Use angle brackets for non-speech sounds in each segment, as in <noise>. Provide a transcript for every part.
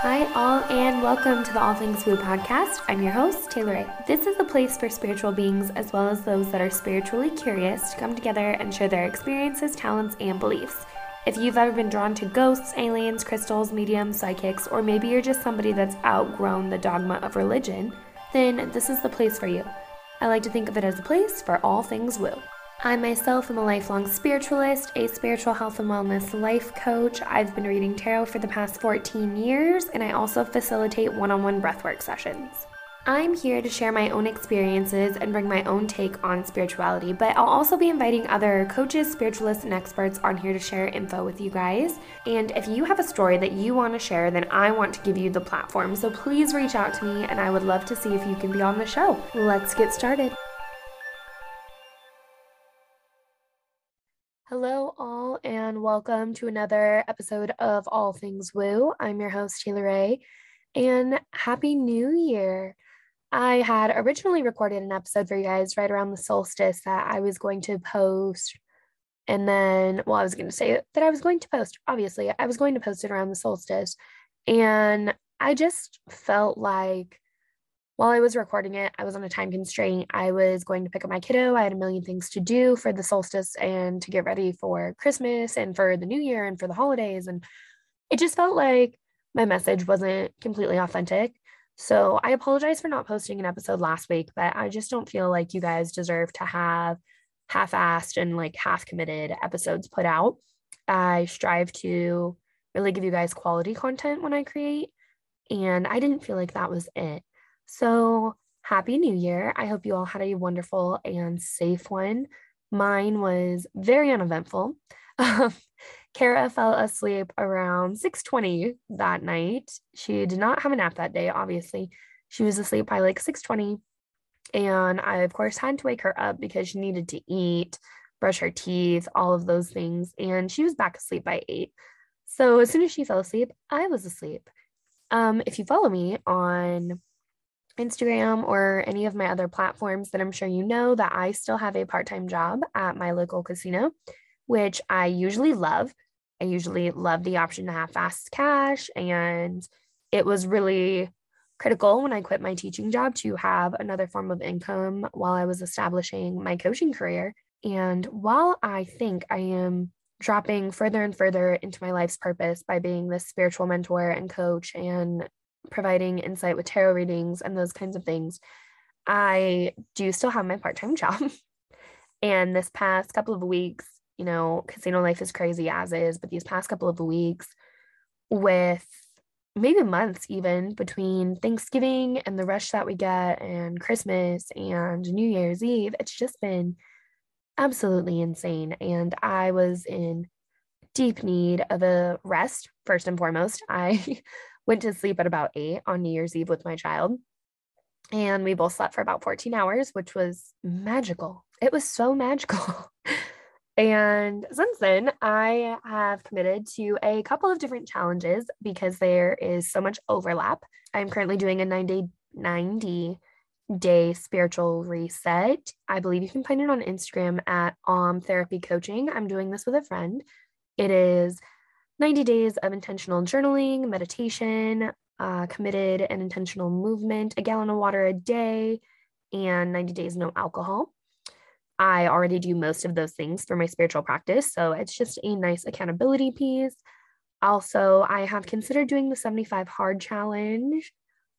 Hi, all, and welcome to the All Things Woo podcast. I'm your host, Taylor Ray. This is a place for spiritual beings as well as those that are spiritually curious to come together and share their experiences, talents, and beliefs. If you've ever been drawn to ghosts, aliens, crystals, mediums, psychics, or maybe you're just somebody that's outgrown the dogma of religion, then this is the place for you. I like to think of it as a place for all things woo. I myself am a lifelong spiritualist, a spiritual health and wellness life coach. I've been reading tarot for the past 14 years, and I also facilitate one on one breathwork sessions. I'm here to share my own experiences and bring my own take on spirituality, but I'll also be inviting other coaches, spiritualists, and experts on here to share info with you guys. And if you have a story that you want to share, then I want to give you the platform. So please reach out to me, and I would love to see if you can be on the show. Let's get started. Welcome to another episode of All Things Woo. I'm your host, Taylor Ray, and Happy New Year. I had originally recorded an episode for you guys right around the solstice that I was going to post. And then, well, I was going to say that I was going to post, obviously, I was going to post it around the solstice. And I just felt like while I was recording it, I was on a time constraint. I was going to pick up my kiddo. I had a million things to do for the solstice and to get ready for Christmas and for the new year and for the holidays. And it just felt like my message wasn't completely authentic. So I apologize for not posting an episode last week, but I just don't feel like you guys deserve to have half assed and like half committed episodes put out. I strive to really give you guys quality content when I create. And I didn't feel like that was it. So, happy new year. I hope you all had a wonderful and safe one. Mine was very uneventful. <laughs> Kara fell asleep around 6:20 that night. She did not have a nap that day, obviously. She was asleep by like 6:20 and I of course had to wake her up because she needed to eat, brush her teeth, all of those things, and she was back asleep by 8. So as soon as she fell asleep, I was asleep. Um, if you follow me on Instagram or any of my other platforms, then I'm sure you know that I still have a part time job at my local casino, which I usually love. I usually love the option to have fast cash. And it was really critical when I quit my teaching job to have another form of income while I was establishing my coaching career. And while I think I am dropping further and further into my life's purpose by being this spiritual mentor and coach and providing insight with tarot readings and those kinds of things, I do still have my part time <laughs> job. and this past couple of weeks, you know, casino life is crazy as is, but these past couple of weeks, with maybe months even between Thanksgiving and the rush that we get and Christmas and New Year's Eve, it's just been absolutely insane. And I was in deep need of a rest, first and foremost. <laughs> I went to sleep at about eight on New Year's Eve with my child. And we both slept for about 14 hours, which was magical. It was so magical. <laughs> and since then, I have committed to a couple of different challenges because there is so much overlap. I'm currently doing a 90 90 day spiritual reset. I believe you can find it on Instagram at Om Therapy Coaching. I'm doing this with a friend. It is 90 days of intentional journaling, meditation, uh, committed and intentional movement, a gallon of water a day, and 90 days no alcohol. I already do most of those things for my spiritual practice. So it's just a nice accountability piece. Also, I have considered doing the 75 hard challenge,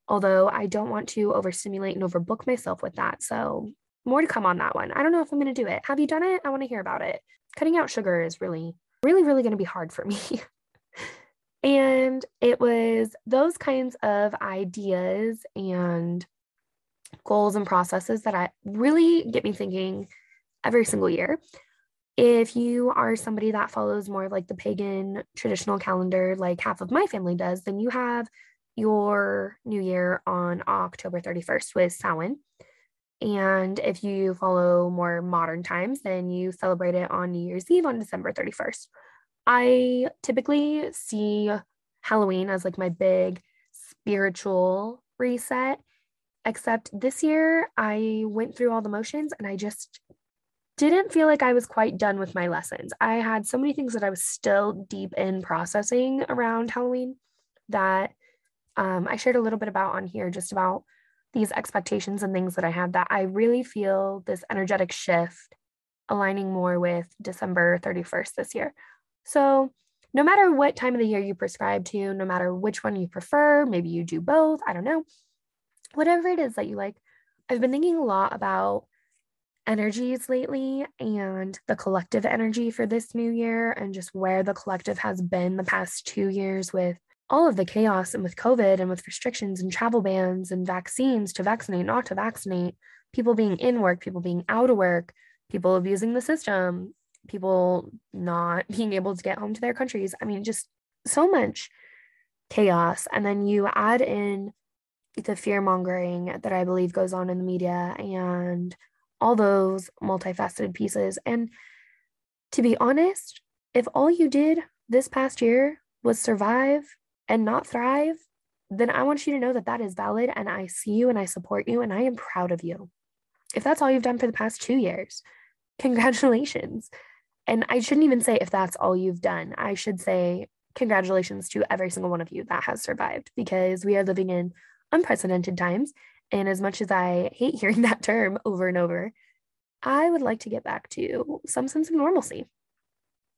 although I don't want to overstimulate and overbook myself with that. So, more to come on that one. I don't know if I'm going to do it. Have you done it? I want to hear about it. Cutting out sugar is really really, really going to be hard for me. <laughs> and it was those kinds of ideas and goals and processes that I really get me thinking every single year. If you are somebody that follows more like the pagan traditional calendar, like half of my family does, then you have your new year on October 31st with Samhain. And if you follow more modern times, then you celebrate it on New Year's Eve on December 31st. I typically see Halloween as like my big spiritual reset, except this year I went through all the motions and I just didn't feel like I was quite done with my lessons. I had so many things that I was still deep in processing around Halloween that um, I shared a little bit about on here, just about these expectations and things that I had that I really feel this energetic shift aligning more with December 31st this year. So, no matter what time of the year you prescribe to, no matter which one you prefer, maybe you do both, I don't know, whatever it is that you like, I've been thinking a lot about energies lately and the collective energy for this new year and just where the collective has been the past two years with all of the chaos and with COVID and with restrictions and travel bans and vaccines to vaccinate, not to vaccinate, people being in work, people being out of work, people abusing the system, people not <laughs> being able to get home to their countries. I mean, just so much chaos. And then you add in the fear mongering that I believe goes on in the media and all those multifaceted pieces. And to be honest, if all you did this past year was survive and not thrive, then I want you to know that that is valid and I see you and I support you and I am proud of you. If that's all you've done for the past two years, <laughs> congratulations. And I shouldn't even say if that's all you've done. I should say congratulations to every single one of you that has survived because we are living in unprecedented times. And as much as I hate hearing <laughs> that term over and over, I would like to get back to some sense of normalcy.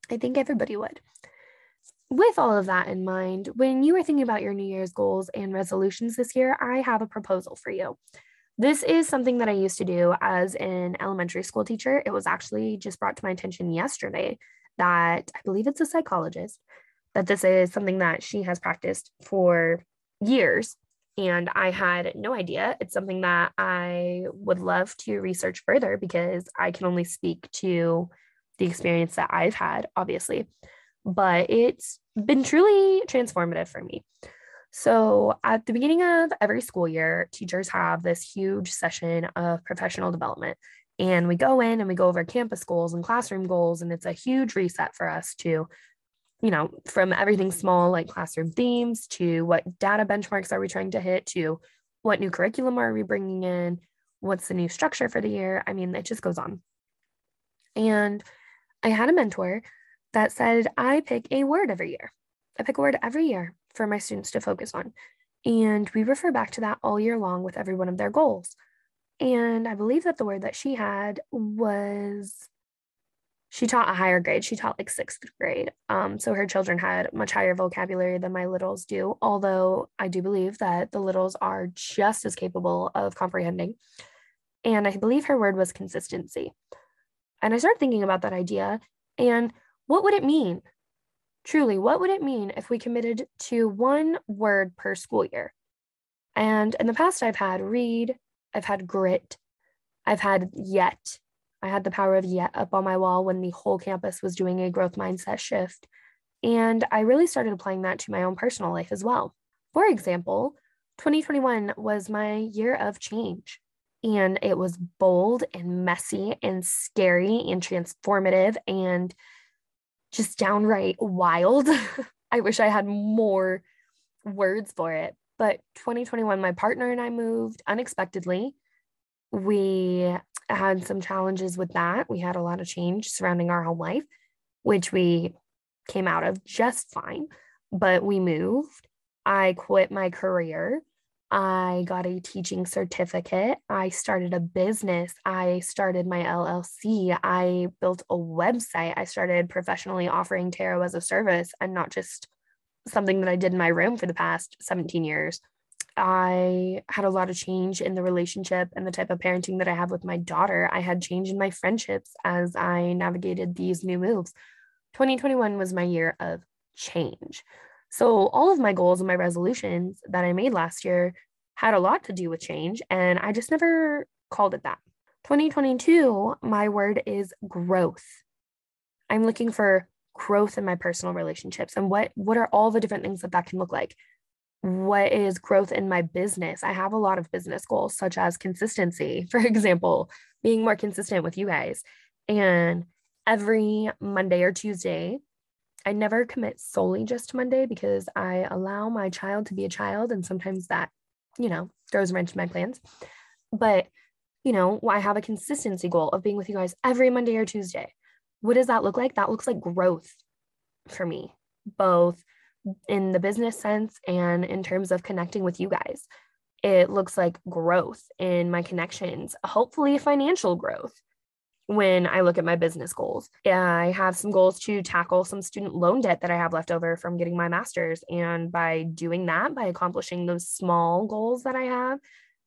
I think everybody would. With all of that in mind, when you are thinking about your New Year's goals and resolutions this year, I have a proposal for you. This is something that I used to do as an elementary school teacher. It was actually just brought to my attention yesterday that I believe it's a psychologist, that this is something that she has practiced for years. And I had no idea. It's something that I would love to research further because I can only speak to the experience that I've had, obviously. But it's been truly transformative for me. So, at the beginning of every school year, teachers have this huge session of professional development. And we go in and we go over campus goals and classroom goals. And it's a huge reset for us to, you know, from everything small like classroom themes to what data benchmarks are we trying to hit to what new curriculum are we bringing in? What's the new structure for the year? I mean, it just goes on. And I had a mentor that said, I pick a word every year. I pick a word every year for my students to focus on. And we refer back to that all year long with every one of their goals. And I believe that the word that she had was she taught a higher grade. She taught like sixth grade. Um, so her children had much higher vocabulary than my littles do, although I do believe that the littles are just as capable of comprehending. And I believe her word was consistency. And I started thinking about that idea and what would it mean Truly, what would it mean if we committed to one word per school year? And in the past, I've had read, I've had grit, I've had yet. I had the power of yet up on my wall when the whole campus was doing a growth mindset shift. And I really started applying that to my own personal life as well. For example, 2021 was my year of change. And it was bold and messy and scary and transformative and just downright wild. <laughs> I wish I had more words for it. But 2021, my partner and I moved unexpectedly. We had some challenges with that. We had a lot of change surrounding our home life, which we came out of just fine. But we moved. I quit my career I got a teaching certificate. I started a business. I started my LLC. I built a website. I started professionally offering tarot as a service and not just something that I did in my room for the past 17 years. I had a lot of change in the relationship and the type of parenting that I have with my daughter. I had change in my friendships as I navigated these new moves. 2021 was my year of change. So, all of my goals and my resolutions that I made last year had a lot to do with change, and I just never called it that. 2022, my word is growth. I'm looking for growth in my personal relationships and what what are all the different things that that can look like what is growth in my business i have a lot of business goals such as consistency <laughs> for example being more consistent with you guys and every monday or tuesday I never commit solely just to Monday because I allow my child to be a child. And sometimes that, you know, throws a wrench in my plans. But you know, I have a consistency goal of being with you guys every Monday or Tuesday. What does that look like? That looks like growth for me, both in the business sense and in terms of connecting with you guys. It looks like growth in my connections, hopefully financial growth when I look at my business goals. I have some goals to tackle some student loan debt that I have left over from getting my master's. And by doing that, by accomplishing those small goals that I have,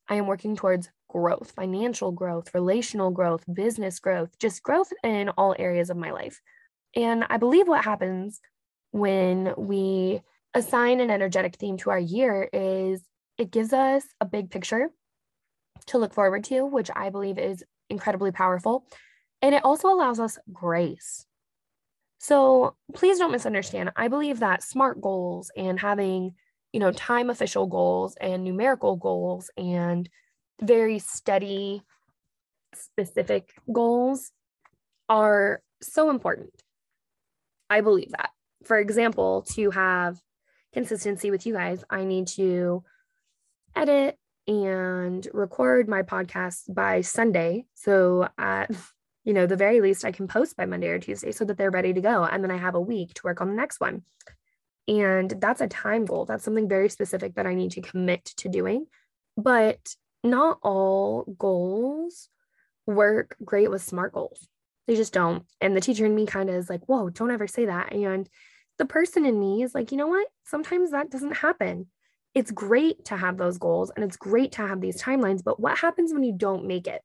I am working towards growth, financial growth, relational growth, business growth, just growth in all areas of my life. And I believe what happens when we assign an energetic theme to our year is it gives us a big picture to look forward to, which I believe is incredibly powerful. And it also allows us grace. So please don't misunderstand. I believe that SMART goals and having, you know, time official goals and numerical goals and very steady, specific goals are so important. I believe that. For example, to have consistency with you guys, I need to edit and record my podcast by Sunday. So at you know, the very least I can post by Monday or Tuesday so that they're ready to go. And then I have a week to work on the next one. And that's a time goal. That's something very specific that I need to commit to doing. But not all goals work great with SMART goals. They just don't. And the teacher in me kind of is like, whoa, don't ever say that. And the person in me is like, you know what? Sometimes that doesn't happen. It's great to have those goals and it's great to have these timelines. But what happens when you don't make it?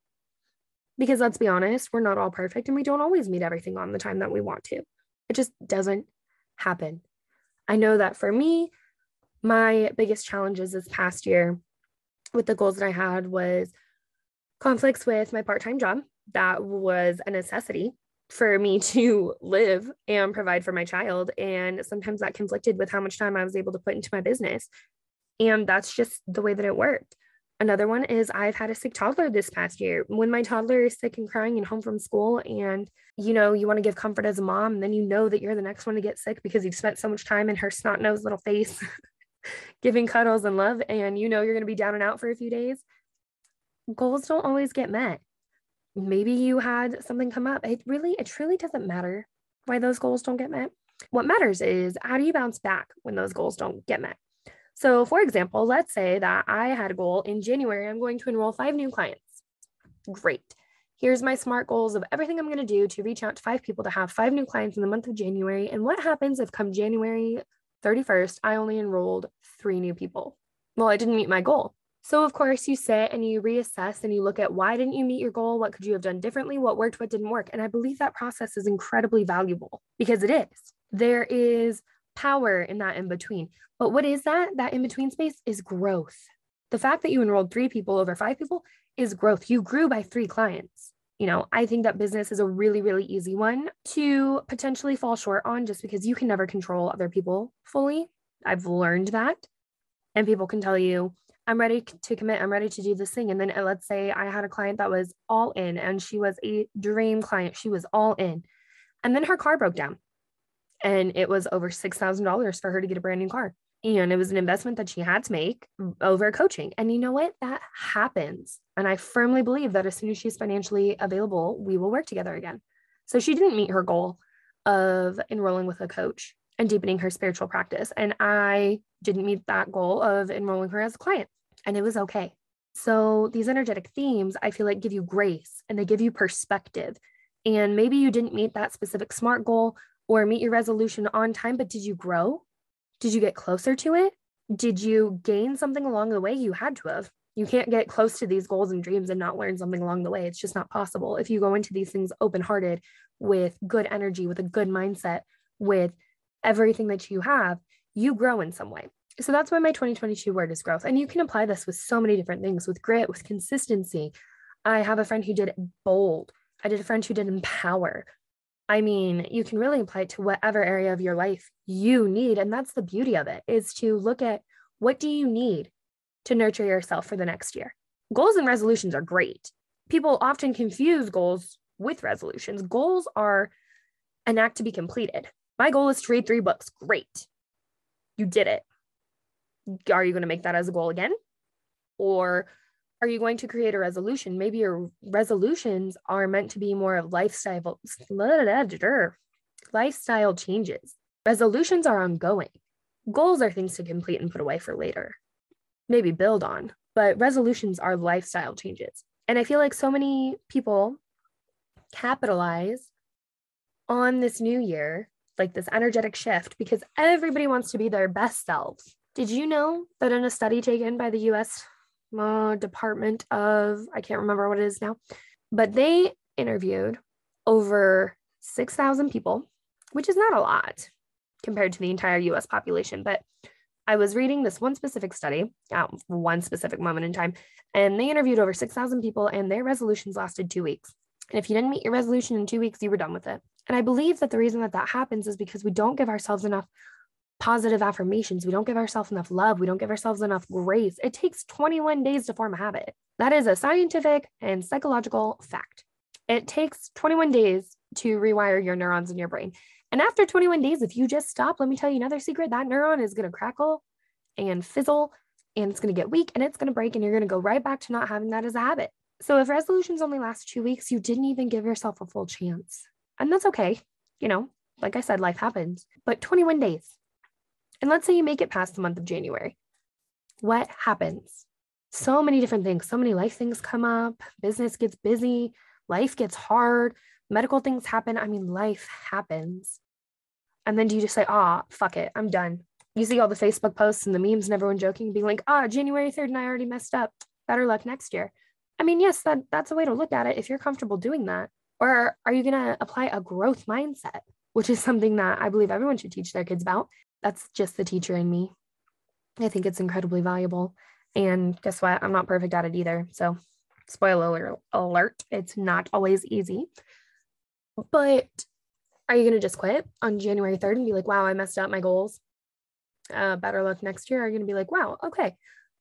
Because let's be honest, we're not all perfect and we don't always meet everything on the time that we want to. It just doesn't happen. I know that for me, my biggest challenges this past year with the goals that I had was conflicts with my part time job. That was a necessity for me <laughs> to live and provide for my child. And sometimes that conflicted with how much time I was able to put into my business. And that's just the way that it worked. Another one is I've had a sick toddler this past year. When my toddler is sick and crying and home from school, and you know, you want to give comfort as a mom, and then you know that you're the next one to get sick because you've spent so much time in her snot nosed little face <laughs> giving cuddles and love, and you know you're going to be down and out for a few days. Goals don't always get met. Maybe you had something come up. It really, it truly doesn't matter why those goals don't get met. What matters is how do you bounce back when those goals don't get met? So, for example, let's say that I had a goal in January, I'm going to enroll five new clients. Great. Here's my SMART goals of everything I'm going to do to reach out to five people to have five new clients in the month of January. And what happens if come January 31st, I only enrolled three new people? Well, I didn't meet my goal. So, of course, you sit and you reassess and you look at why didn't you meet your goal? What could you have done differently? What worked? What didn't work? And I believe that process is incredibly valuable because it is. There is power in that in between. But what is that? That in between space is growth. The fact that you enrolled three people over five people is growth. You grew by three clients. You know, I think that business is a really, really easy one to potentially fall short on just because you can never control other people fully. I've learned that. And people can tell you, I'm ready to commit. I'm ready to do this thing. And then uh, let's say I had a client that was all in and she was a dream client. She was all in. And then her car broke down and it was over $6,000 for her to get a brand new car. And it was an investment that she had to make over coaching. And you know what? That happens. And I firmly believe that as soon as she's financially available, we will work together again. So she didn't meet her goal of enrolling with a coach and deepening her spiritual practice. And I didn't meet that goal of enrolling her as a client. And it was okay. So these energetic themes, I feel like give you grace and they give you perspective. And maybe you didn't meet that specific SMART goal, or meet your resolution on time, but did you grow? Did you get closer to it? Did you gain something along the way? You had to have. You can't get close to these goals and dreams and not learn something along the way. It's just not possible. If you go into these things open hearted with good energy, with a good mindset, with everything that you have, you grow in some way. So that's why my 2022 word is growth. And you can apply this with so many different things with grit, with consistency. I have a friend who did bold. I did a friend who did empower. I mean, you can really apply it to whatever area of your life you need. And that's the beauty of it is to look at what do you need to nurture yourself for the next year. Goals and resolutions are great. People often confuse goals with resolutions. Goals are an act to be completed. My goal is to read three books. Great. You did it. Are you going to make that as a goal again? Or are you going to create a resolution? Maybe your resolutions are meant to be more of lifestyle lifestyle changes. Resolutions are ongoing. Goals are things to complete and put away for later. Maybe build on, but resolutions are lifestyle changes. And I feel like so many people capitalize on this new year, like this energetic shift, because everybody wants to be their best selves. Did you know that in a study taken by the US uh, Department of, I can't remember what it is now, but they interviewed over 6,000 people, which is not a lot compared to the entire US population. But I was reading this one specific study at one specific moment in time, and they interviewed over 6,000 people, and their resolutions lasted two weeks. And if you didn't meet your resolution in two weeks, you were done with it. And I believe that the reason that that happens is because we don't give ourselves enough positive affirmations. We don't give ourselves enough love. We don't give ourselves enough grace. It takes 21 days to form a habit. That is a scientific and psychological fact. It takes 21 days to rewire your neurons in your brain. And after 21 days, if you just stop, let me tell you another secret that neuron is going to crackle and fizzle and it's going to get weak and it's going to break and you're going to go right back to not having that as a habit. So if resolutions only last two weeks, you didn't even give yourself a full chance. And that's okay. You know, like I said, life happens, but 21 days, and let's say you make it past the month of January. What happens? So many different things, so many life things come up, business gets busy, life gets hard, medical things happen. I mean, life happens. And then do you just say, ah, fuck it, I'm done? You see all the Facebook posts and the memes and everyone joking, being like, ah, January 3rd and I already messed up. Better luck next year. I mean, yes, that, that's a way to look at it if you're comfortable doing that. Or are you going to apply a growth mindset, which is something that I believe everyone should teach their kids about? That's just the teacher in me. I think it's incredibly valuable. And guess what? I'm not perfect at it either. So, spoiler alert, it's not always easy. But are you going to just quit on January 3rd and be like, wow, I messed up my goals? Uh, better luck next year. Are you going to be like, wow, okay,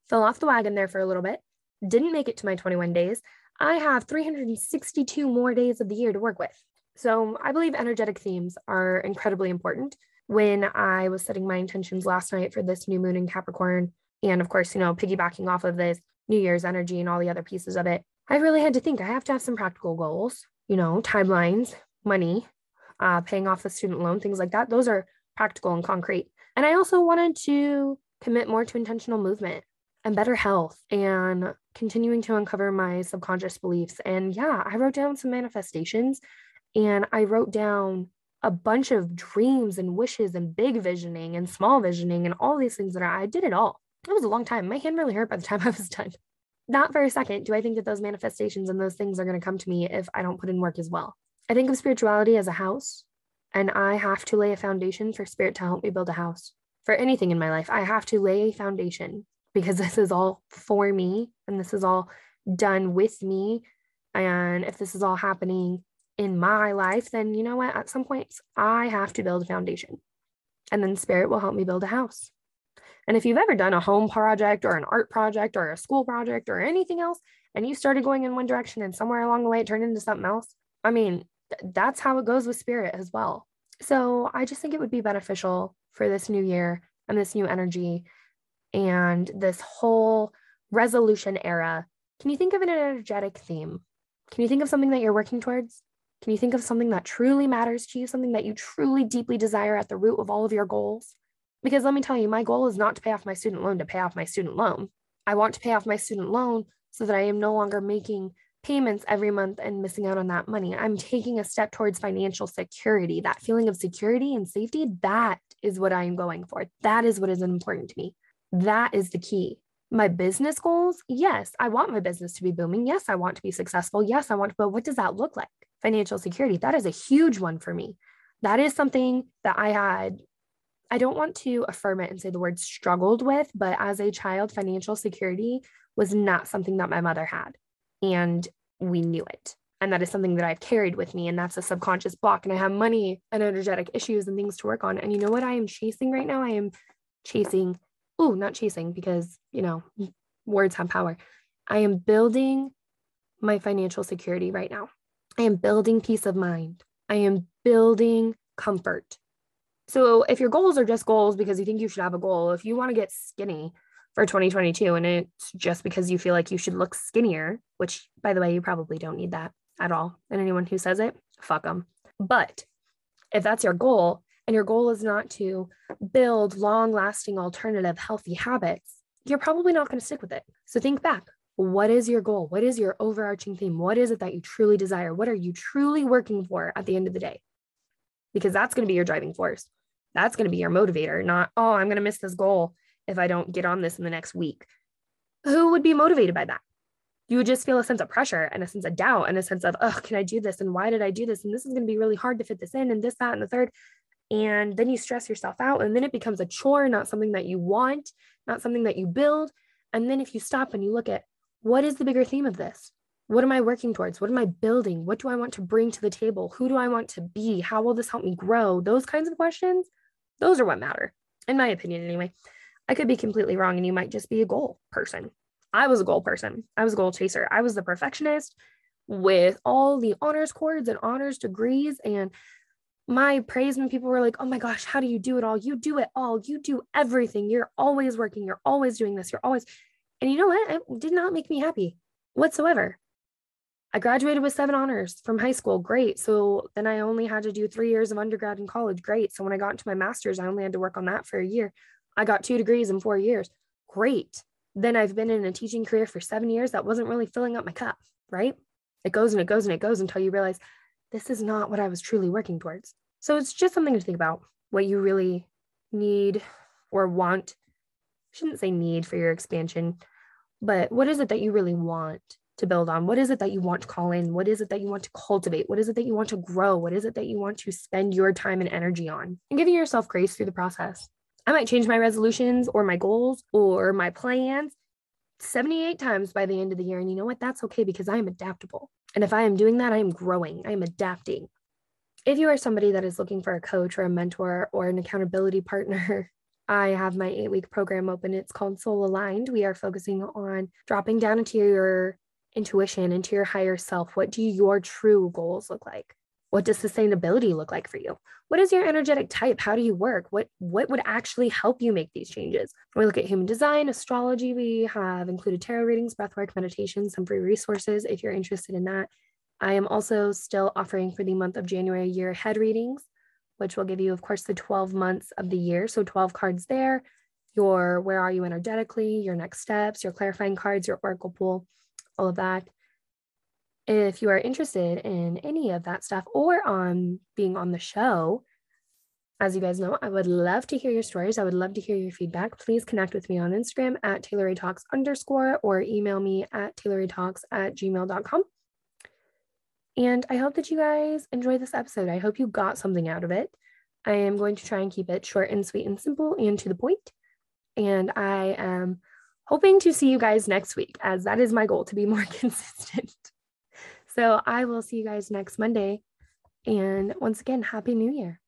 fell off the wagon there for a little bit, didn't make it to my 21 days. I have 362 more days of the year to work with. So I believe energetic themes are incredibly important when I was setting my intentions last night for this new moon in Capricorn. And of course, you know, piggybacking off of this New Year's energy and all the other pieces of it, I really had to think I have to have some practical goals, you know, timelines, money, uh, paying off the student loan, things like that. Those are practical and concrete. And I also wanted to commit more to intentional movement and better health and continuing to uncover my subconscious beliefs. And yeah, I wrote down some manifestations and I wrote down a bunch of dreams and wishes and big visioning and small visioning and all these things that I, did it all. It was a long time. My hand really hurt by the <laughs> time I was done. Not for a second do I think that those manifestations and those things are going to come to me if I don't put in work as well. I think of spirituality as a house, and I have to lay a foundation for spirit to help me build a house. For anything in my life, I have to lay a foundation because <laughs> this is all for me and this is all done with me. And if this is all happening in my life, then you know what? At some point, I have to build a foundation. And then spirit will help me build a house. And if you've ever done a home project or an art project or a school project or anything else, and you started going in one direction and somewhere along the way it turned into something else, I mean, th- that's how it goes with spirit as well. So I just think it would be beneficial for this new year and this new energy and this whole resolution era. Can you think of an energetic theme? Can you think of something that you're working towards? Can you think of something that truly matters to you, something that you truly deeply desire at the root of all of your goals? Because let me tell you, my goal is not to pay off my student loan to pay off my student loan. I want to pay off my student loan so that I am no longer making payments every month and missing out on that money. I'm taking a step towards financial security. That feeling of security and safety, that is what I am going for. That is what is important to me. That is the key. My business goals, yes, I want my business to be booming. Yes, I want to be successful. Yes, I want to, but what does that look like? Financial security. That is a huge one for me. That is something that I had, I don't want to affirm it and say the word struggled with, but as a child, financial security was not something that my mother had. And we knew it. And that is something that I've carried with me. And that's a subconscious block. And I have money and energetic issues and things to work on. And you know what I am chasing right now? I am chasing, oh, not chasing because, you know, words have power. I am building my financial security right now. I am building peace of mind. I am building comfort. So if your goals are just goals because you think you should have a goal, if you want to get skinny, for 2022 and it's just because you feel like you should look skinnier, which by the way, you probably don't need that at all. And anyone who says it, fuck them. But if that's your goal and your goal is not to build long lasting alternative healthy habits, you're probably not going to stick with it. So think back. What is your goal? What is your overarching theme? What is it that you truly desire? What are you truly working for at the end of the day? Because that's going to be your driving force. That's going to be your motivator, not, oh, I'm going to miss this goal if I don't get on this in the next week. Who would be motivated by that? You would just feel a sense of pressure and a sense of doubt and a sense of, oh, can I do this? And why did I do this? And this is going to be really hard to fit this in and this, that, and the third. And then you stress yourself out. And then it becomes a chore, not something that you want, not something that you build. And then if you stop and you look at what is the bigger theme of this? What am I working towards? What am I building? What do I want to bring to the table? Who do I want to be? How will this help me grow? Those kinds of questions, those are what matter, in my opinion, anyway. I could be completely wrong, and you might just be a goal person. I was a goal person. I was a goal chaser. I was the perfectionist with all the honors cords and honors degrees. And my praise when people were like, oh my gosh, how do you do it all? You do it all. You do everything. You're always working. You're always doing this. You're always. And you know what? It did not make me happy whatsoever. I graduated with seven honors from high school. Great. So then I only had to do three years of undergrad and college. Great. So when I got into my master's, I only had to work on that for a year. I got two degrees in four years. Great. Then I've been in a teaching career for seven years that wasn't really filling up my cup, right? It goes and it goes and it goes until you realize this is not what I was truly working towards. So it's just something to think about what you really need or want. I shouldn't say need for your expansion, but what is it that you really want to build on? What is it that you want to call in? What is it that you want to cultivate? What is it that you want to grow? What is it that you want to spend your time and energy on? And giving yourself grace through the process. I might change my resolutions or my goals or my plans 78 times by the end of the year. And you know what? That's okay because I am adaptable. And if I am doing that, I am growing, I am adapting. If you are somebody that is looking for a coach or a mentor or an accountability partner, <laughs> I have my eight week program open. It's called Soul Aligned. We are focusing on dropping down into your intuition, into your higher self. What do your true goals look like? What does sustainability look like for you? What is your energetic type? How do you work? What what would actually help you make these changes? We look at human design, astrology. We have included tarot readings, breathwork, meditation, some free resources if you're interested in that. I am also still offering for the month of January year ahead readings, which will give you, of course, the 12 months of the year. So 12 cards there, your where are you energetically, your next steps, your clarifying cards, your oracle pool, all of that. If you are interested in any of that stuff or on being on the show, as you guys know, I would love to hear your stories. I would love to hear your feedback. Please connect with me on Instagram at Talks underscore or email me at Talks at gmail.com. And I hope that you guys enjoy this episode. I hope you got something out of it. I am going to try and keep it short and sweet and simple and to the point. And I am hoping to see you guys next week, as that is my goal to be more <laughs> consistent. So I will see you guys next Monday. And once again, Happy New Year.